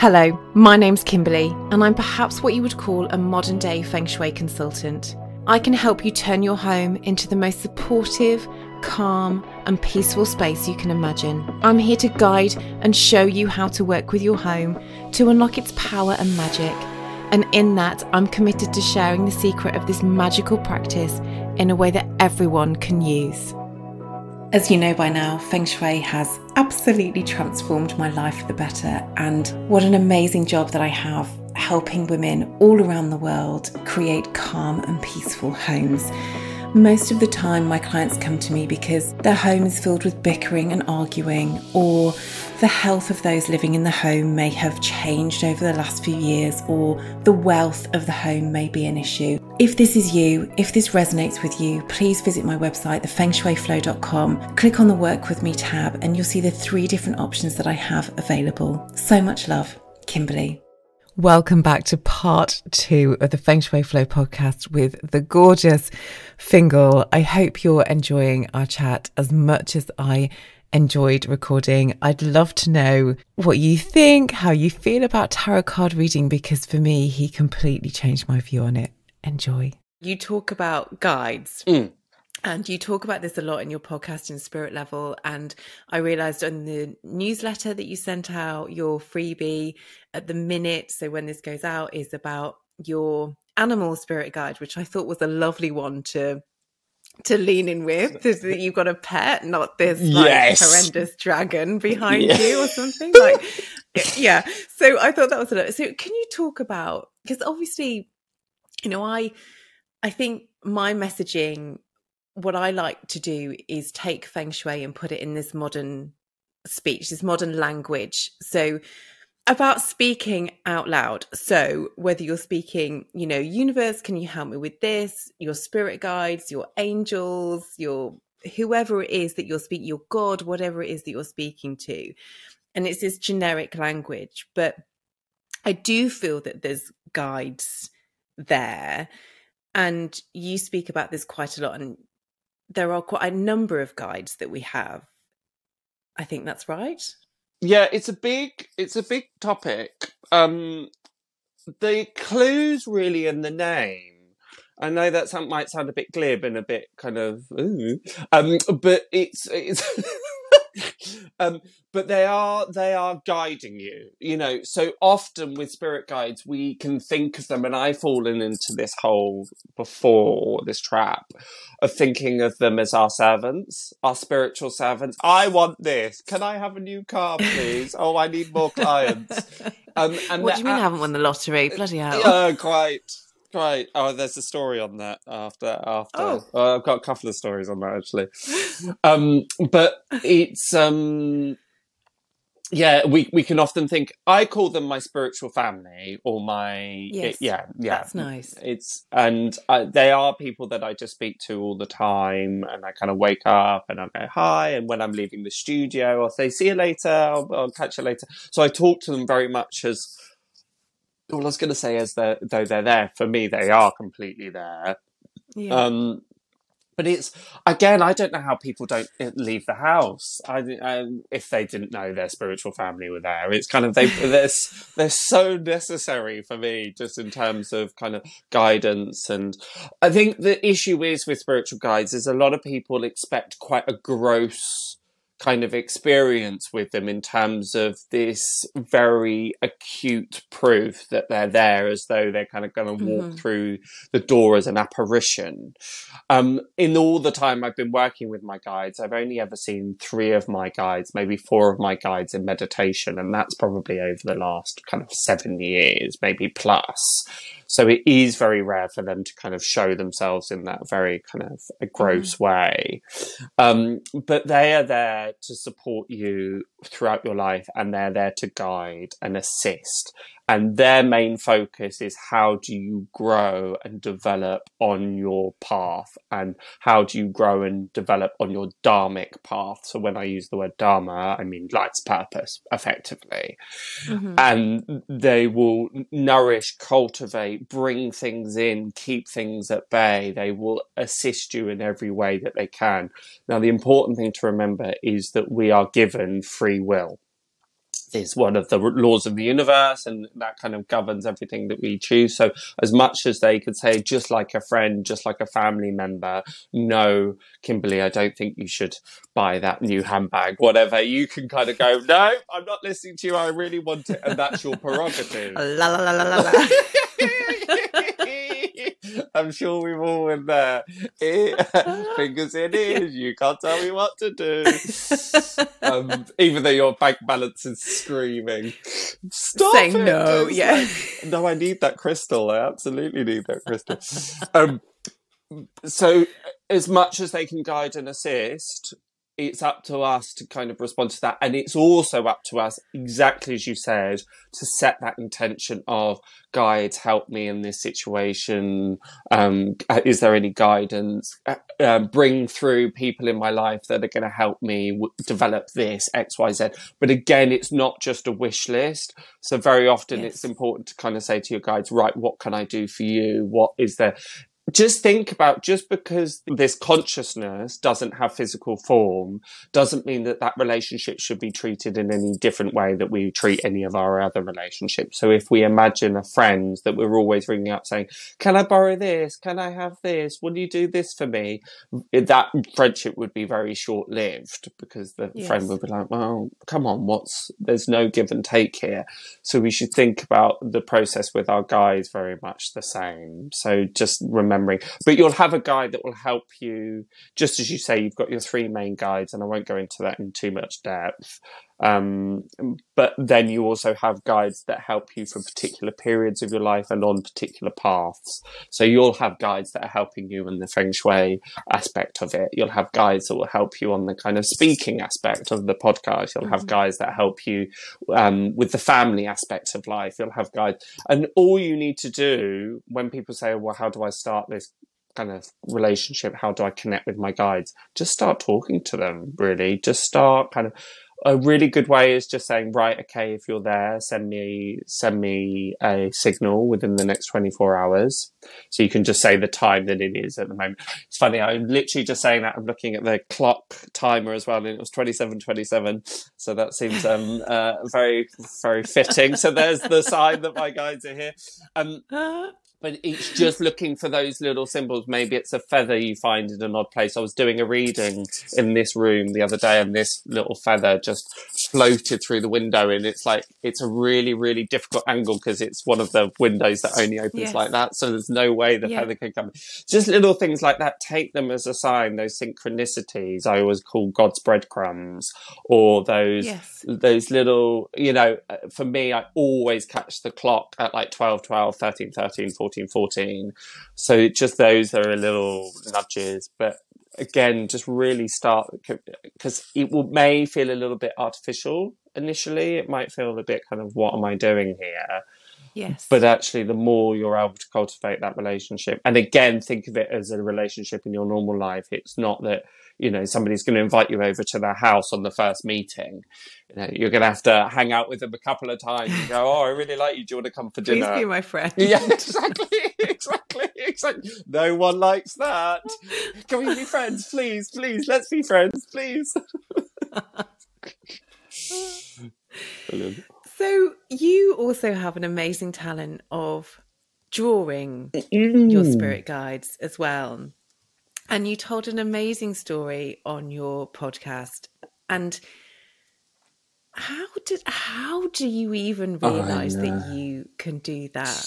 Hello, my name's Kimberly, and I'm perhaps what you would call a modern day feng shui consultant. I can help you turn your home into the most supportive, calm, and peaceful space you can imagine. I'm here to guide and show you how to work with your home to unlock its power and magic. And in that, I'm committed to sharing the secret of this magical practice in a way that everyone can use. As you know by now, Feng Shui has absolutely transformed my life for the better, and what an amazing job that I have helping women all around the world create calm and peaceful homes. Most of the time, my clients come to me because their home is filled with bickering and arguing, or the health of those living in the home may have changed over the last few years, or the wealth of the home may be an issue. If this is you, if this resonates with you, please visit my website, thefengshuiflow.com, click on the Work With Me tab, and you'll see the three different options that I have available. So much love, Kimberly. Welcome back to part two of the Feng Shui Flow podcast with the gorgeous Fiongal. I hope you're enjoying our chat as much as I enjoyed recording. I'd love to know what you think, how you feel about tarot card reading, because for me, he completely changed my view on it. Enjoy. You talk about guides. Mm. And you talk about this a lot in your podcast in Spirit Level. And I realized on the newsletter that you sent out, your freebie at the minute, so when this goes out, is about your animal spirit guide, which I thought was a lovely one to to lean in with is that you've got a pet, not this like Yes. horrendous dragon behind Yeah. you or something. Like, yeah. So I thought that was a lot. So can you talk about because obviously, you know, I I think my messaging, what I like to do is take feng shui and put it in this modern speech, this modern language. So about speaking out loud. So whether you're speaking, you know, universe, can you help me with this? Your spirit guides, your angels, your whoever it is that you're speaking, your God, whatever it is that you're speaking to. And it's this generic language. But I do feel that there's guides there. And you speak about this quite a lot. And there are quite a number of guides that we have. I think that's right. Yeah, it's a big it's a big topic. Um the clues really in the name. I know that might sound a bit glib and a bit kind of ooh, um but it's it's um but they are they are guiding you you know so often with spirit guides we can think of them and i've fallen into this hole before this trap of thinking of them as our servants our spiritual servants. I want this. Can i have a new car please? Oh i need more clients. Um and what do you mean they're I haven't won the lottery? Bloody hell. yeah, quite, quite. Oh, there's a story on that after. After Oh. Uh, I've got a couple of stories on that actually. Um, but it's um, yeah. We we can often think I call them my spiritual family or my Yes, yeah yeah. That's nice. It's and they are people that I just speak to all the time, and I kind of wake up and I go hi, and when I'm leaving the studio, I'll say see you later, I'll, I'll catch you later. So I talk to them very much as all I was going to say is that though they're there for me, they are completely there. Yeah. Um, but it's again, I don't know how people don't uh, leave the house. I, um, if they didn't know their spiritual family were there, it's kind of they they're they're so necessary for me, just in terms of kind of guidance. And I think the issue is with spiritual guides is a lot of people expect quite a gross kind of experience with them in terms of this very acute proof that they're there as though they're kind of going to walk Mhm. through the door as an apparition. Um, in all the time I've been working with my guides, I've only ever seen three of my guides, maybe four of my guides in meditation, and that's probably over the last kind of seven years, maybe plus. So it is very rare for them to kind of show themselves in that very kind of a gross way. Um, but they are there to support you throughout your life and they're there to guide and assist. And their main focus is how do you grow and develop on your path and how do you grow and develop on your dharmic path. So when I use the word dharma, I mean life's purpose effectively Mhm. and they will nourish, cultivate, bring things in, keep things at bay. They will assist you in every way that they can. Now, the important thing to remember is that we are given free will. Is one of the laws of the universe and that kind of governs everything that we choose. So as much as they could say, just like a friend, just like a family member, no, Kimberly, I don't think you should buy that new handbag, whatever. You can kind of go, no, I'm not listening to you. I really want it. And that's your prerogative. la la la la la la. I'm sure we've all been there. Fingers in ears, you can't tell me what to do. Um, even though your bank balance is screaming, stop Saying it. no, It's yeah. like, no, I need that crystal. I absolutely need that crystal. Um, so, as much as they can guide and assist, it's up to us to kind of respond to that. And it's also up to us, exactly as you said, to set that intention of guides, help me in this situation. Um, is there any guidance? Uh, um, bring through people in my life that are going to help me w- develop this X, Y, Z. But again, it's not just a wish list. So very often Yes. it's important to kind of say to your guides, right, what can I do for you? What is there? Just think about just because this consciousness doesn't have physical form doesn't mean that that relationship should be treated in any different way that we treat any of our other relationships. So if we imagine a friend that we're always ringing up saying, can I borrow this? Can I have this? Will you do this for me? That friendship would be very short lived because the Yes. friend would be like, well, come on, what's, there's no give and take here. So we should think about the process with our guys very much the same. So just remembering, but you'll have a guide that will help you. Just as you say, you've got your three main guides, and I won't go into that in too much depth. Um, but then you also have guides that help you for particular periods of your life and on particular paths. So you'll have guides that are helping you in the feng shui aspect of it. You'll have guides that will help you on the kind of speaking aspect of the podcast. You'll have Mhm. guides that help you um, with the family aspects of life. You'll have guides, and all you need to do when people say, "Well, how do I start this?" kind of relationship how do i connect with my guides just start talking to them really just start kind of a really good way is just saying right okay if you're there send me send me a signal within the next 24 hours. So you can just say the time that it is at the moment. It's funny i'm literally just saying that i'm looking at the clock timer as well and it was 2727 so that seems um uh, very very fitting. So there's the sign that my guides are here. Um but it's just looking for those little symbols. Maybe it's a feather you find in an odd place. I was doing a reading in this room the other day, and this little feather just floated through the window. And it's like it's a really, really difficult angle because it's one of the windows that only opens Yes. like that. So there's no way the Yeah. feather can come. Just little things like that. Take them as a sign. Those synchronicities I always call God's breadcrumbs, or those Yes. those little, you know, uh, for me, I always catch the clock at like 12, 12, 13, 13, 14, 14. So just those are a little nudges. But again, just really start because it will, may feel a little bit artificial initially. It might feel a bit kind of, what am I doing here? Yes. But actually, the more you're able to cultivate that relationship, and again, think of it as a relationship in your normal life. It's not that you know somebody's going to invite you over to their house on the first meeting. You know, you're going to have to hang out with them a couple of times. And go, oh, I really like you. Do you want to come for dinner? Please be my friend. yeah, exactly, exactly, exactly. No one likes that. Can we be friends, please, please? Let's be friends, please. So you also have an amazing talent of drawing your Mm. spirit guides as well. And you told an amazing story on your podcast. And how did how do you even realize that you can do that?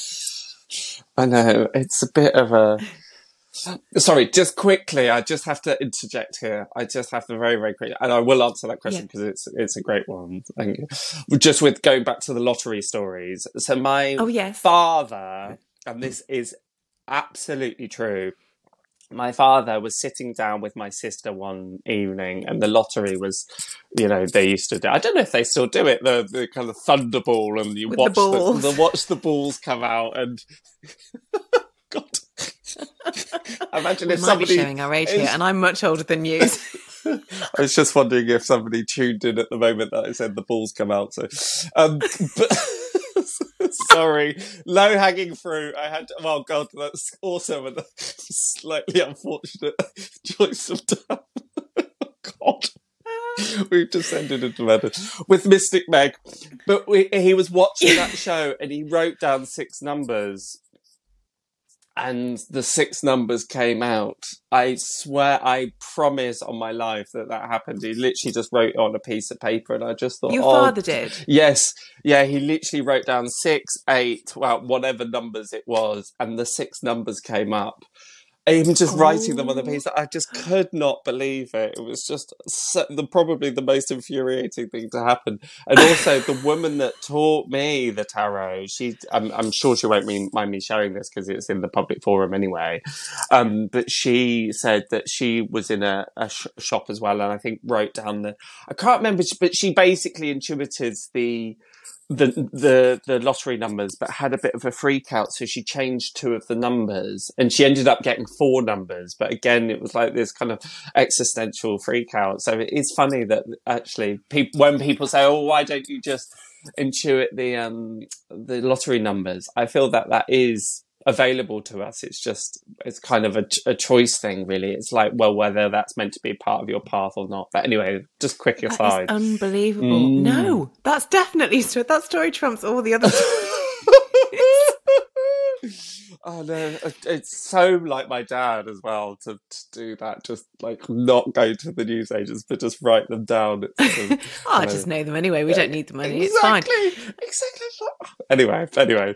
I know it's a bit of a. Sorry, just quickly, I just have to interject here. I just have to very, very quickly, and I will answer that question Yeah. because it's it's a great one. Thank you. Just with going back to the lottery stories. So my Oh yes. father, and mm. this is absolutely true. My father was sitting down with my sister one evening, and the lottery was, you know, they used to do. I don't know if they still do it. The the kind of thunderball, and you With watch the, balls. the watch the balls come out, and God, imagine we if somebody. showing our age here, is- and I'm much older than you. I was just wondering if somebody tuned in at the moment that I said the balls come out. So, um, but sorry, low hanging fruit. I had. well, God, that's awesome and slightly unfortunate choice of term. God. We've descended into madness with Mystic Meg. But we, he was watching that show and he wrote down six numbers and the six numbers came out. I swear, I promise on my life that that happened. He literally just wrote on a piece of paper, and I just thought, Your oh, father did? Yes, yeah, he literally wrote down six, eight, well, whatever numbers it was, and the six numbers came up. Even just writing them on the Oh. piece, I just could not believe it. It was just so, the, probably the most infuriating thing to happen. And also, the woman that taught me the tarot, she, I'm, I'm sure she won't mean, mind me sharing this because it's in the public forum anyway. Um, but she said that she was in a, a sh- shop as well, and I think wrote down the, I can't remember, but she basically intuited the, the the the lottery numbers, but had a bit of a freak out, so she changed two of the numbers, and she ended up getting four numbers. But again, it was like this kind of existential freak out. So it is funny that actually, when people say, "Oh, why don't you just intuit the um the lottery numbers?" I feel that that is available to us. It's just it's kind of a, a choice thing, really. It's like, well, whether that's meant to be part of your path or not. But anyway, just quick That aside. unbelievable. Mm. No, that's definitely that story trumps all the other. oh no, it's so like my dad as well to, to do that. Just like not go to the newsagents, but just write them down. Of- I just know them anyway. way. We don't need the money. It's fine. exactly, exactly. Anyway, anyway,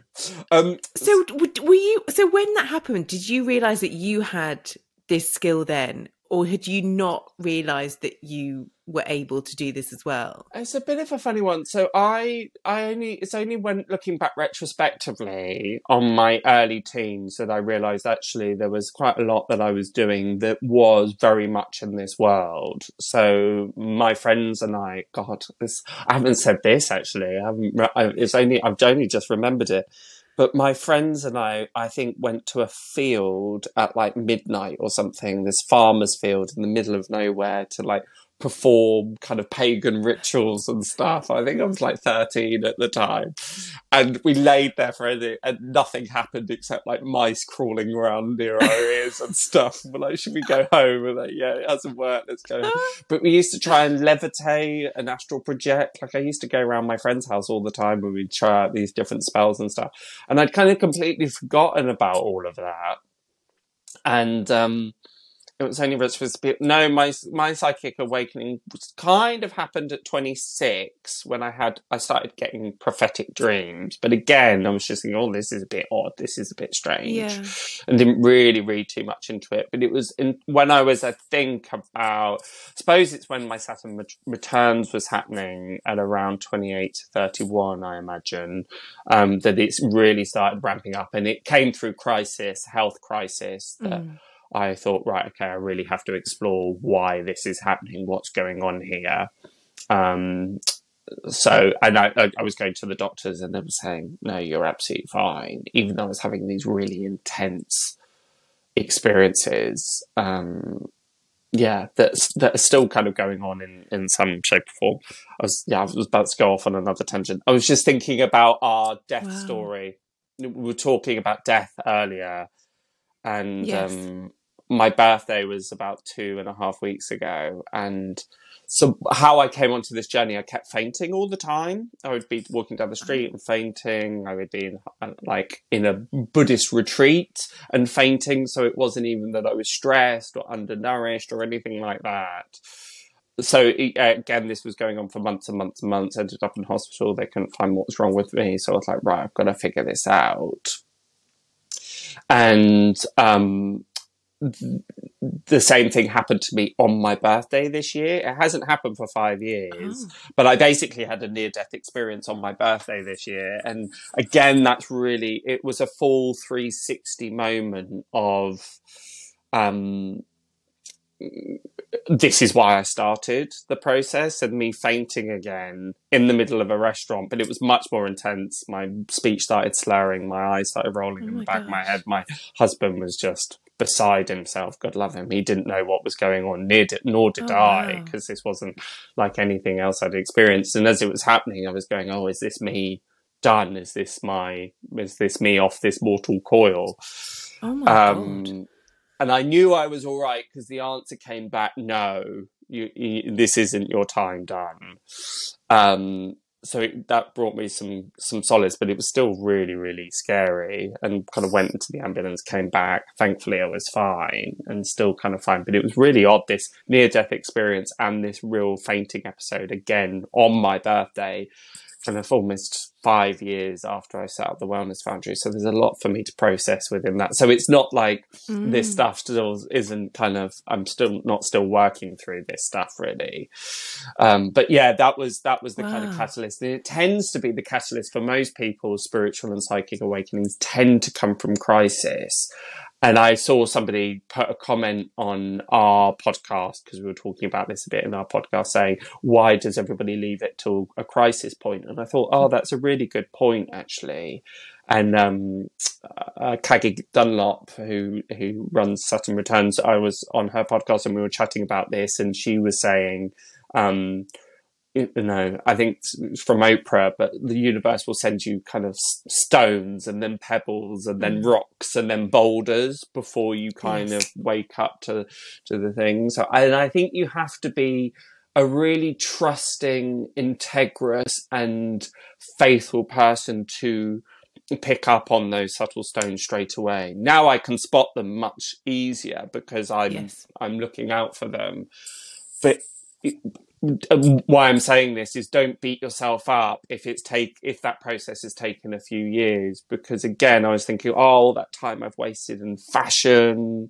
um, So were you? So when that happened, did you realize that you had this skill then, or had you not realized that you were able to do this as well? It's a bit of a funny one. So I, I only, it's only when looking back retrospectively on my early teens that I realised actually there was quite a lot that I was doing that was very much in this world. So my friends and I, God, this, I haven't said this actually. I haven't, it's only, I've only just remembered it. But my friends and I, I think, went to a field at like midnight or something, this farmer's field in the middle of nowhere to like perform kind of pagan rituals and stuff. I think I was like 13 at the time. And we laid there for anything and nothing happened except like mice crawling around near our ears and stuff. We're like, should we go home? We're like, yeah, it hasn't worked. Let's go. home. But we used to try and levitate and astral project. Like I used to go around my friend's house all the time when we'd try out these different spells and stuff. And I'd kind of completely forgotten about all of that. And, um, it was only Rich was no my my psychic awakening kind of happened at 26 when I had I started getting prophetic dreams. But again I was just thinking oh this is a bit odd. This is a bit strange. Yeah. and didn't really read too much into it. But it was in, when I was I think about I suppose it's when my Saturn ret- returns was happening at around 28 to 31 I imagine um, that it's really started ramping up. And it came through crisis health crisis that Mm. I thought, right, okay, I really have to explore why this is happening, what's going on here. Um, so, and I, I, I was going to the doctors and they were saying, no, you're absolutely fine, even though I was having these really intense experiences. Um, yeah, that's that are still kind of going on in, in some shape or form. I was yeah, I was about to go off on another tangent. I was just thinking about our death Wow. story. We were talking about death earlier, and Yes. um, my birthday was about two and a half weeks ago, and so how I came onto this journey, I kept fainting all the time. I would be walking down the street and fainting. I would be in, uh, like in a Buddhist retreat and fainting. So it wasn't even that I was stressed or undernourished or anything like that. So e- again, this was going on for months and months and months. I ended up in hospital. They couldn't find what was wrong with me. So I was like, right, I've got to figure this out. And um, the same thing happened to me on my birthday this year. It hasn't happened for five years, Oh. but I basically had a near death experience on my birthday this year. And again, that's really, it was a full 360 moment of, um, this is why I started the process and me fainting again in the middle of a restaurant, but it was much more intense. My speech started slurring, my eyes started rolling Oh in the back of my head. My husband was just beside himself. God love him. He didn't know what was going on, near did, nor did Oh, I, wow. because this wasn't like anything else I'd experienced. And as it was happening, I was going, "Oh, is this me done? Is this my? Is this me off this mortal coil?" Oh my god. Um, and I knew I was all right because the answer came back no. you, you, this isn't your time done. Um, so it, that brought me some some solace, but it was still really really scary. And kind of went into the ambulance, came back. Thankfully, I was fine and still kind of fine. But it was really odd this near death experience and this real fainting episode again on my birthday kind of almost five years after I set up the Wellness Foundry. So there's a lot for me to process within that. So it's not like mm. this stuff still isn't kind of, I'm still not still working through this stuff really. Um, but yeah, that was, that was the wow. kind of catalyst. And it tends to be the catalyst for most people, spiritual and psychic awakenings tend to come from crisis. And I saw somebody put a comment on our podcast because we were talking about this a bit in our podcast saying, why does everybody leave it till a crisis point? And I thought, oh, that's a really good point, actually. And um, uh, Kagi Dunlop, who who runs Saturn Returns, I was on her podcast and we were chatting about this, and she was saying, um, you know, I think from Oprah, but the universe will send you kind of stones and then pebbles and then mm. rocks and then boulders before you kind yes. of wake up to to the things. So, and I think you have to be a really trusting, integrous, and faithful person to pick up on those subtle stones straight away. Now I can spot them much easier because I'm yes. I'm looking out for them. But Uh, why I'm saying this is don't beat yourself up if it's take if that process has taken a few years because again I was thinking oh that time I've wasted in fashion.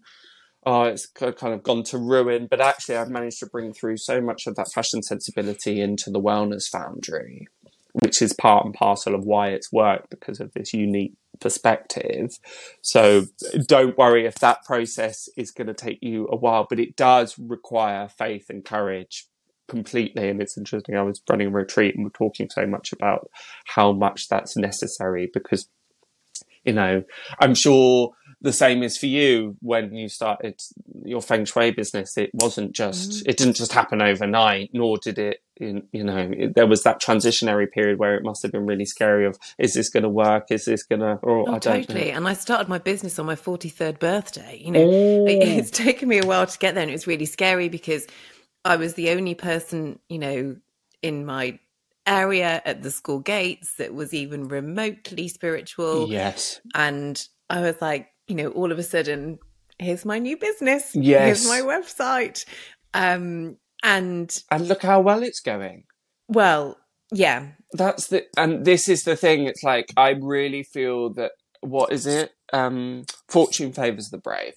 Oh it's kind of gone to ruin. But actually I've managed to bring through so much of that fashion sensibility into the wellness foundry which is part and parcel of why it's worked because of this unique perspective. So don't worry if that process is going to take you a while, but it does require faith and courage completely. And it's interesting. I was running a retreat and we're talking so much about how much that's necessary because, you know, I'm sure the same is for you when you started your feng shui business. It wasn't just, mm-hmm. it didn't just happen overnight, nor did it, in, you know, it, there was that transitionary period where it must have been really scary of, is this going to work? Is this going to, or oh, I don't totally. Know. And I started my business on my 43rd birthday. You know, oh. it, it's taken me a while to get there and it was really scary because I was the only person, you know, in my area at the school gates that was even remotely spiritual. Yes. And I was like, you know, all of a sudden, here's my new business. Yes. Here's my website. Um, and and look how well it's going. Well, yeah. That's the and this is the thing. It's like I really feel that what is it? Um, fortune favors the brave.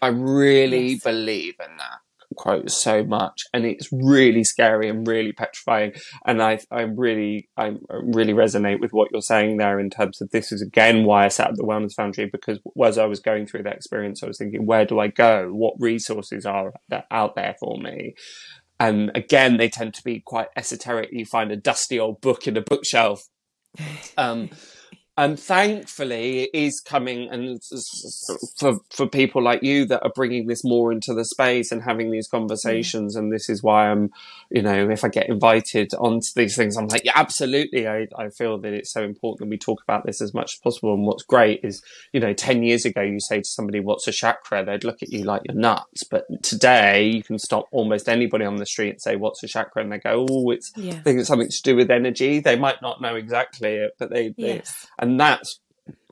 I really yes. believe in that quote so much and it's really scary and really petrifying. And i i really i really resonate with what you're saying there in terms of this is again why i set up the wellness foundry because as i was going through that experience i was thinking where do i go? What resources are out there for me? And again they tend to be quite esoteric. You find a dusty old book in a bookshelf. Um and thankfully it is coming and for for people like you that are bringing this more into the space and having these conversations. Mm. and this is why i'm you know if i get invited onto these things i'm like yeah absolutely. I i feel that it's so important that we talk about this as much as possible. And what's great is you know 10 years ago you say to somebody what's a chakra? they'd look at you like you're nuts. But today you can stop almost anybody on the street and say what's a chakra? and they go oh it's yeah. I think it's something to do with energy. They might not know exactly it but they, they yes. And that's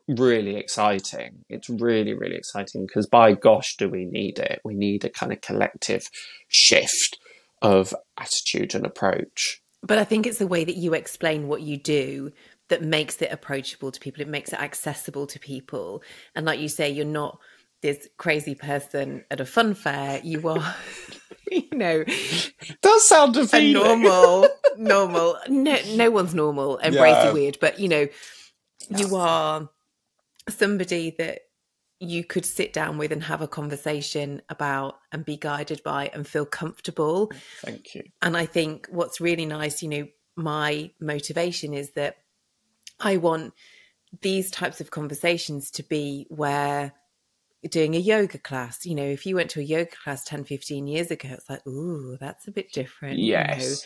really exciting. It's really, really exciting because by gosh, do we need it? We need a kind of collective shift of attitude and approach. But I think it's the way that you explain what you do that makes it approachable to people. It makes it accessible to people. And like you say, you're not this crazy person at a fun fair. You are, you know, does sound a normal, normal. No, no one's normal. Embrace yeah. weird, but you know, you are somebody that you could sit down with and have a conversation about and be guided by and feel comfortable. Thank you. And I think what's really nice, you know, my motivation is that I want these types of conversations to be where doing a yoga class, you know, if you went to a yoga class 10, 15 years ago, it's like, ooh, that's a bit different. Yes. You know?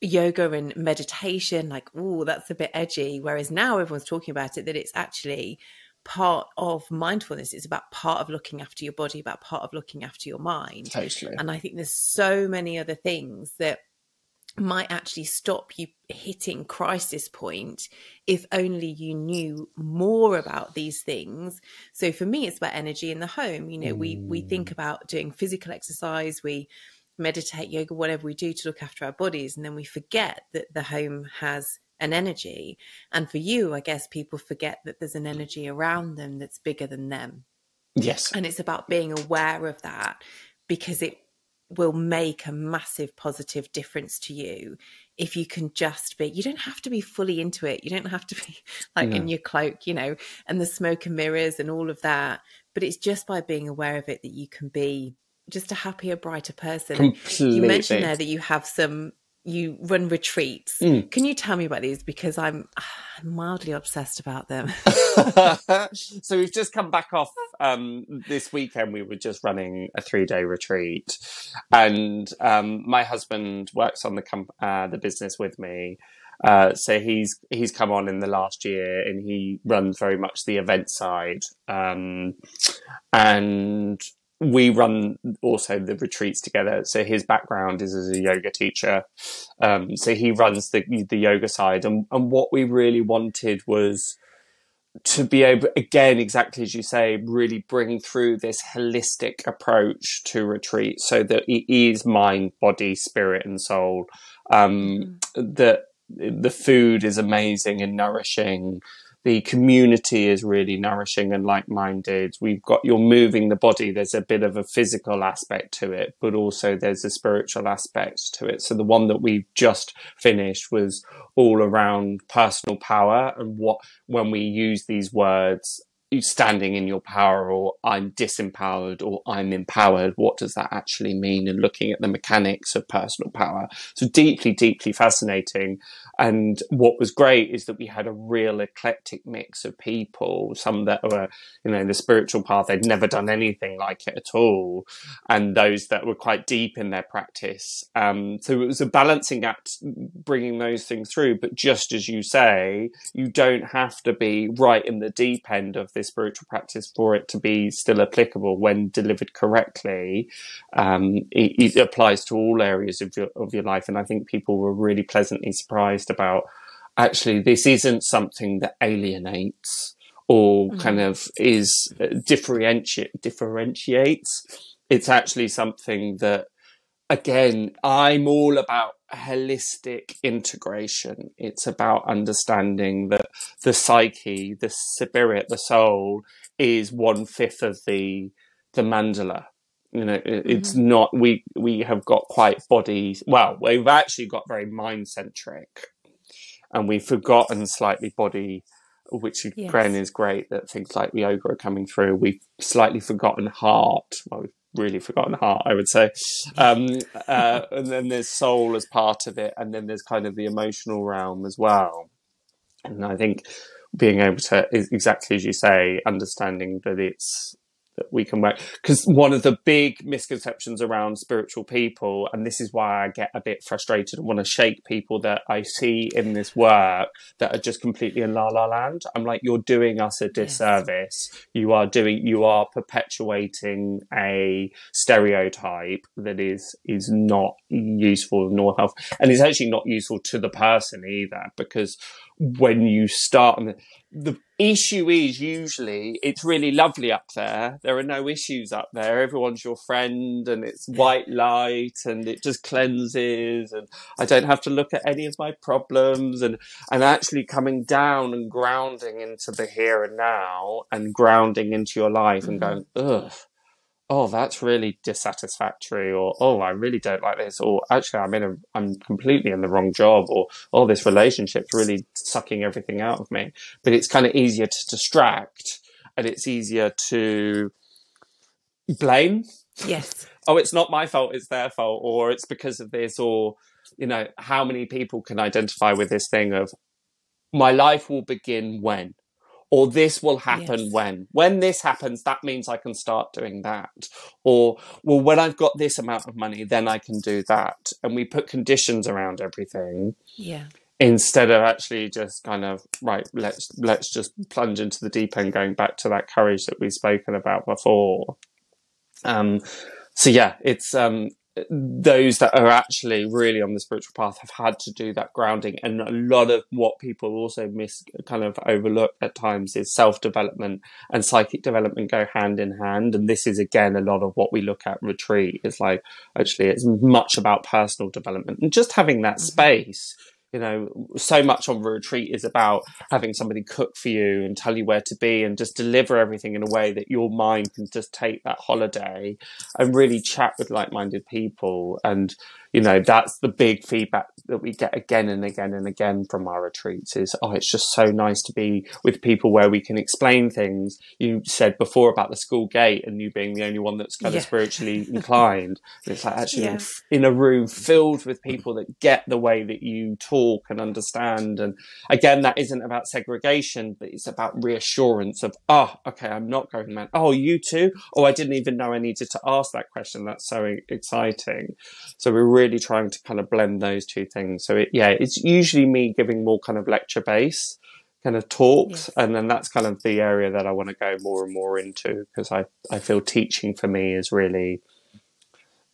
Yoga and meditation, like, oh, that's a bit edgy. Whereas now everyone's talking about it that it's actually part of mindfulness. It's about part of looking after your body, about part of looking after your mind. Totally. And I think there's so many other things that might actually stop you hitting crisis point if only you knew more about these things so for me it's about energy in the home you know mm. we we think mm. about doing physical exercise we meditate yoga whatever we do to look after our bodies and then we forget that the home has an energy. And for you, I guess people forget that there's an energy around them that's bigger than them. Yes. And it's about being aware of that because it will make a massive positive difference to you if you can just be you don't have to be fully into it you don't have to be like no. in your cloak you know and the smoke and mirrors and all of that but it's just by being aware of it that you can be just a happier brighter person Completely. you mentioned there that you have some you run retreats. Mm. Can you tell me about these? Because I'm, I'm mildly obsessed about them. so we've just come back off um, this weekend. We were just running a three day retreat, and um, my husband works on the com- uh, the business with me. Uh, so he's he's come on in the last year, and he runs very much the event side. Um, and we run also the retreats together. So his background is as a yoga teacher. Um, so he runs the the yoga side, and and what we really wanted was to be able again exactly as you say really bring through this holistic approach to retreat so that it is mind body spirit and soul um, mm-hmm. that the food is amazing and nourishing the community is really nourishing and like-minded. We've got you're moving the body. There's a bit of a physical aspect to it, but also there's a spiritual aspect to it. So the one that we just finished was all around personal power and what when we use these words standing in your power or I'm disempowered or I'm empowered. What does that actually mean? And looking at the mechanics of personal power. So deeply, deeply fascinating. And what was great is that we had a real eclectic mix of people, some that were, you know, in the spiritual path, they'd never done anything like it at all. And those that were quite deep in their practice. Um, so it was a balancing act bringing those things through. But just as you say, you don't have to be right in the deep end of this spiritual practice for it to be still applicable when delivered correctly. Um, it, it, applies to all areas of your, of your life. And I think people were really pleasantly surprised about actually, this isn't something that alienates or mm-hmm. kind of is uh, differentiate, differentiates. It's actually something that again, I'm all about holistic integration. It's about understanding that the psyche, the spirit, the soul is one fifth of the the mandala. You know, it's mm-hmm. not we we have got quite body. Well, we've actually got very mind centric, and we've forgotten slightly body. Which yes. again is great that things like yoga are coming through. We've slightly forgotten heart. Well, we've really forgotten heart, I would say. Um, uh, and then there's soul as part of it, and then there's kind of the emotional realm as well. And I think being able to, exactly as you say, understanding that it's that we can work. Because one of the big misconceptions around spiritual people, and this is why I get a bit frustrated and want to shake people that I see in this work that are just completely in la la land. I'm like, you're doing us a disservice. Yes. You are doing, you are perpetuating a stereotype that is is not useful nor health, and it's actually not useful to the person either because when you start and the issue is usually it's really lovely up there. There are no issues up there. Everyone's your friend and it's white light and it just cleanses and i don't have to look at any of my problems. And and actually coming down and grounding into the here and now and grounding into your life and going mm-hmm. ugh oh, that's really dissatisfactory, or oh, I really don't like this, or actually, I'm in a, I'm completely in the wrong job, or oh, this relationship's really sucking everything out of me. But it's kind of easier to distract, and it's easier to blame. Yes. oh, it's not my fault; it's their fault, or it's because of this, or you know, how many people can identify with this thing of my life will begin when or this will happen yes. when? When this happens that means i can start doing that. Or well when i've got this amount of money then i can do that. And we put conditions around everything yeah. instead of actually just kind of right let's let's just plunge into the deep end going back to that courage that we've spoken about before. Um so yeah it's um those that are actually really on the spiritual path have had to do that grounding. And a lot of what people also miss kind of overlook at times is self-development and psychic development go hand in hand. And this is again a lot of what we look at retreat. It's like actually it's much about personal development and just having that mm-hmm. space you know, so much on retreat is about having somebody cook for you and tell you where to be and just deliver everything in a way that your mind can just take that holiday and really chat with like minded people. And you know, that's the big feedback that we get again and again and again from our retreats is, oh, it's just so nice to be with people where we can explain things. You said before about the school gate and you being the only one that's kind yeah. of spiritually inclined. It's like actually yeah. in a room filled with people that get the way that you talk and understand. And again, that isn't about segregation, but it's about reassurance of, oh, okay, I'm not going mad. Oh, you too? Oh, I didn't even know I needed to ask that question. That's so exciting. So we're really really trying to kind of blend those two things. So it, yeah, it's usually me giving more kind of lecture base kind of talks, yes. and then that's kind of the area that I want to go more and more into because I I feel teaching for me is really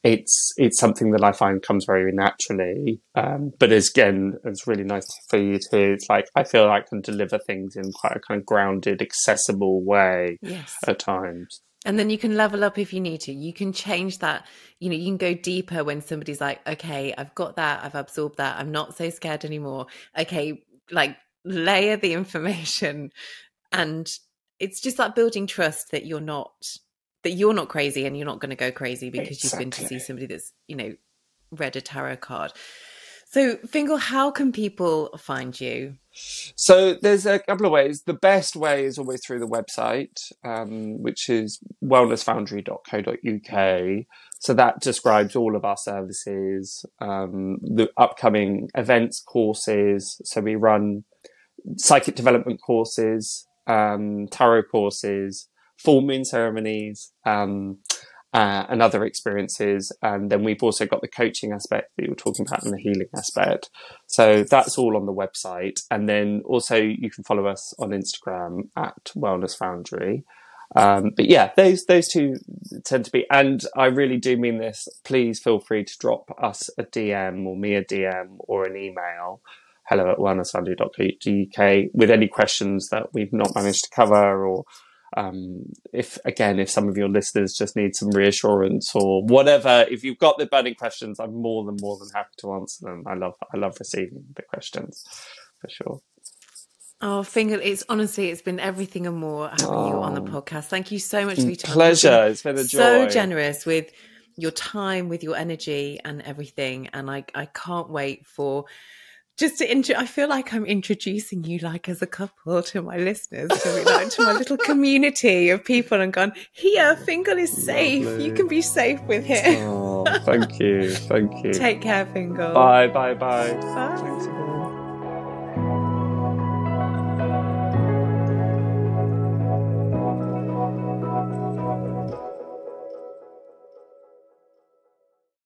it's it's something that I find comes very naturally. Um, but again, it's really nice for you to like. I feel like I can deliver things in quite a kind of grounded, accessible way yes. at times. And then you can level up if you need to. You can change that. You know, you can go deeper when somebody's like, okay, I've got that. I've absorbed that. I'm not so scared anymore. Okay, like layer the information. And it's just like building trust that you're not, that you're not crazy and you're not going to go crazy because exactly. you've been to see somebody that's, you know, read a tarot card. So, Fiongal, how can people find you? So, there's a couple of ways. The best way is always through the website, um, which is wellnessfoundry.co.uk. So, that describes all of our services, um, the upcoming events, courses. So, we run psychic development courses, um, tarot courses, full moon ceremonies. Uh, and other experiences. And then we've also got the coaching aspect that you were talking about and the healing aspect. So that's all on the website. And then also you can follow us on Instagram at Wellness Foundry. Um, but yeah, those those two tend to be, and I really do mean this. Please feel free to drop us a DM or me a DM or an email. Hello at wellnessfoundry.co.uk with any questions that we've not managed to cover or um, if again, if some of your listeners just need some reassurance or whatever, if you've got the burning questions, I'm more than more than happy to answer them. I love I love receiving the questions for sure. Oh, Fiongal, it's honestly, it's been everything and more having oh, you on the oh. podcast. Thank you so much for your time. Pleasure. It's been a joy. So generous with your time, with your energy and everything. And I, I can't wait for just to intro, I feel like I'm introducing you like as a couple to my listeners, to, like, to my little community of people and gone, here, Fiongal is safe. Lovely. You can be safe with him. Oh, thank you. Thank you. Take care, Fiongal. Bye, bye, bye. Bye.